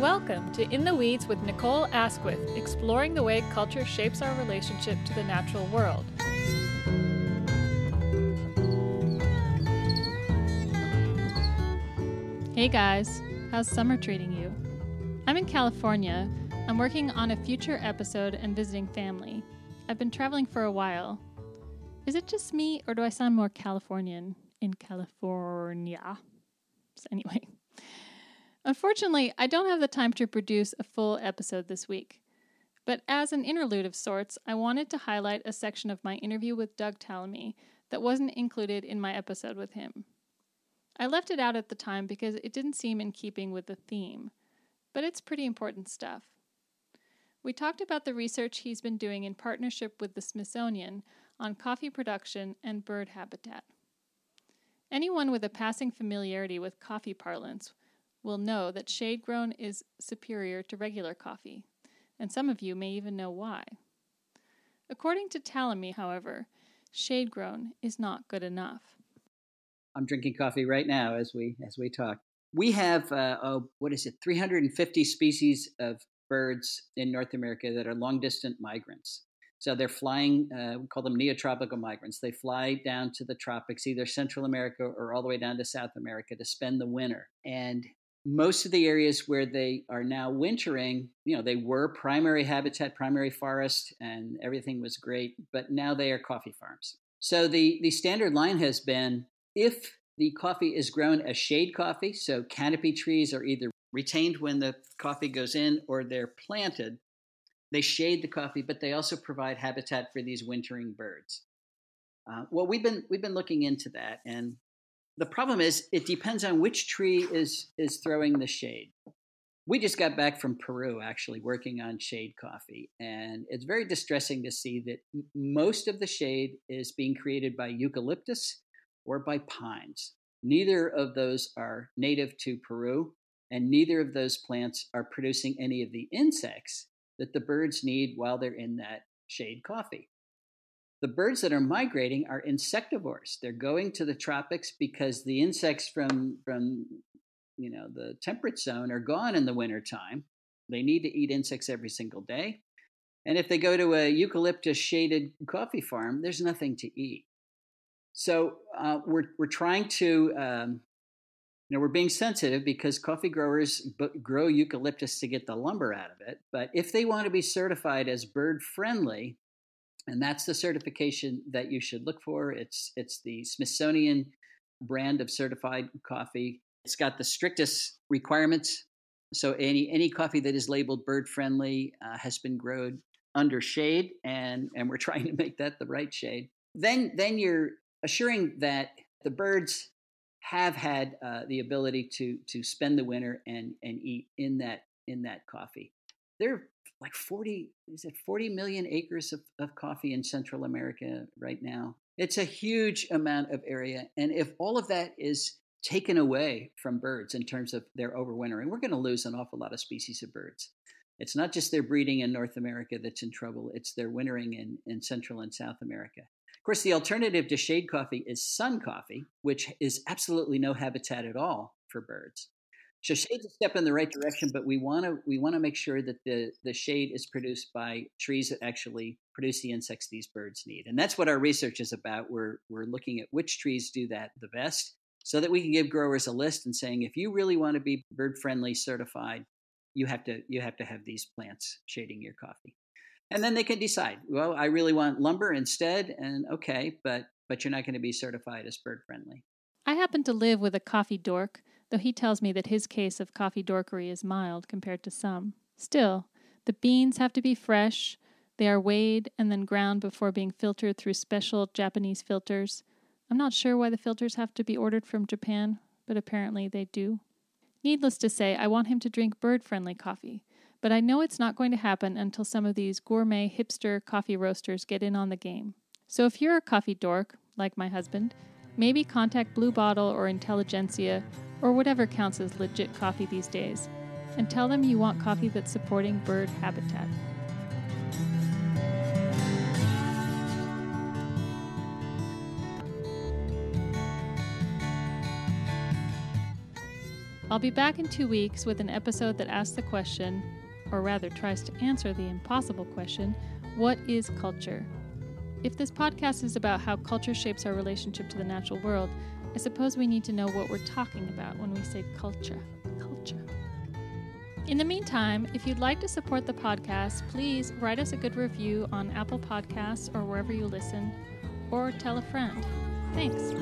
Welcome to In the Weeds with Nicole Asquith, exploring the way culture shapes our relationship to the natural world. Hey guys, how's summer treating you? I'm in California. I'm working on a future episode and visiting family. I've been traveling for a while. Is it just me, or do I sound more Californian in California? So anyway, Unfortunately, I don't have the time to produce a full episode this week. But as an interlude of sorts, I wanted to highlight a section of my interview with Doug Tallamy that wasn't included in my episode with him. I left it out at the time because it didn't seem in keeping with the theme, but it's pretty important stuff. We talked about the research he's been doing in partnership with the Smithsonian on coffee production and bird habitat. Anyone with a passing familiarity with coffee parlance will know that shade grown is superior to regular coffee, and some of you may even know why. According to Tallamy, however, shade grown is not good enough. I'm drinking coffee right now as we as we talk. We have uh, oh, what is it? 350 species of birds in North America that are long distant migrants. So they're flying, uh, we call them neotropical migrants. They fly down to the tropics, either Central America or all the way down to South America to spend the winter. And most of the areas where they are now wintering, you know, they were primary habitat, primary forest, and everything was great, but now they are coffee farms. So the, the standard line has been if the coffee is grown as shade coffee, so canopy trees are either retained when the coffee goes in or they're planted, they shade the coffee, but they also provide habitat for these wintering birds. Uh, well, we've been we've been looking into that, and the problem is it depends on which tree is is throwing the shade. We just got back from Peru actually working on shade coffee, and it's very distressing to see that most of the shade is being created by eucalyptus or by pines. Neither of those are native to Peru, and neither of those plants are producing any of the insects that the birds need while they're in that shade coffee. The birds that are migrating are insectivores. They're going to the tropics because the insects from from you know the temperate zone are gone in the wintertime. They need to eat insects every single day. And if they go to a eucalyptus shaded coffee farm, there's nothing to eat. So uh, we're we're trying to um, you know we're being sensitive because coffee growers b- grow eucalyptus to get the lumber out of it. But if they want to be certified as bird friendly, and that's the certification that you should look for. It's it's the Smithsonian brand of certified coffee. It's got the strictest requirements. So any any coffee that is labeled bird friendly uh, has been grown under shade, and and we're trying to make that the right shade. Then then you're assuring that the birds have had uh, the ability to to spend the winter and and eat in that in that coffee. There like 40 is it 40 million acres of, of coffee in central america right now. It's a huge amount of area and if all of that is taken away from birds in terms of their overwintering we're going to lose an awful lot of species of birds. It's not just their breeding in north america that's in trouble it's their wintering in, in central and south america. Of course the alternative to shade coffee is sun coffee which is absolutely no habitat at all for birds so shade's a step in the right direction, but we want to we want to make sure that the the shade is produced by trees that actually produce the insects these birds need, and that's what our research is about. We're we're looking at which trees do that the best, so that we can give growers a list and saying if you really want to be bird friendly certified, you have to you have to have these plants shading your coffee, and then they can decide. Well, I really want lumber instead, and okay, but but you're not going to be certified as bird friendly. I happen to live with a coffee dork though he tells me that his case of coffee dorkery is mild compared to some. Still, the beans have to be fresh, they are weighed and then ground before being filtered through special Japanese filters. I'm not sure why the filters have to be ordered from Japan, but apparently they do. Needless to say, I want him to drink bird friendly coffee, but I know it's not going to happen until some of these gourmet hipster coffee roasters get in on the game. So if you're a coffee dork, like my husband, maybe contact Blue Bottle or Intelligentsia or whatever counts as legit coffee these days, and tell them you want coffee that's supporting bird habitat. I'll be back in two weeks with an episode that asks the question, or rather tries to answer the impossible question what is culture? If this podcast is about how culture shapes our relationship to the natural world, I suppose we need to know what we're talking about when we say culture. Culture. In the meantime, if you'd like to support the podcast, please write us a good review on Apple Podcasts or wherever you listen, or tell a friend. Thanks.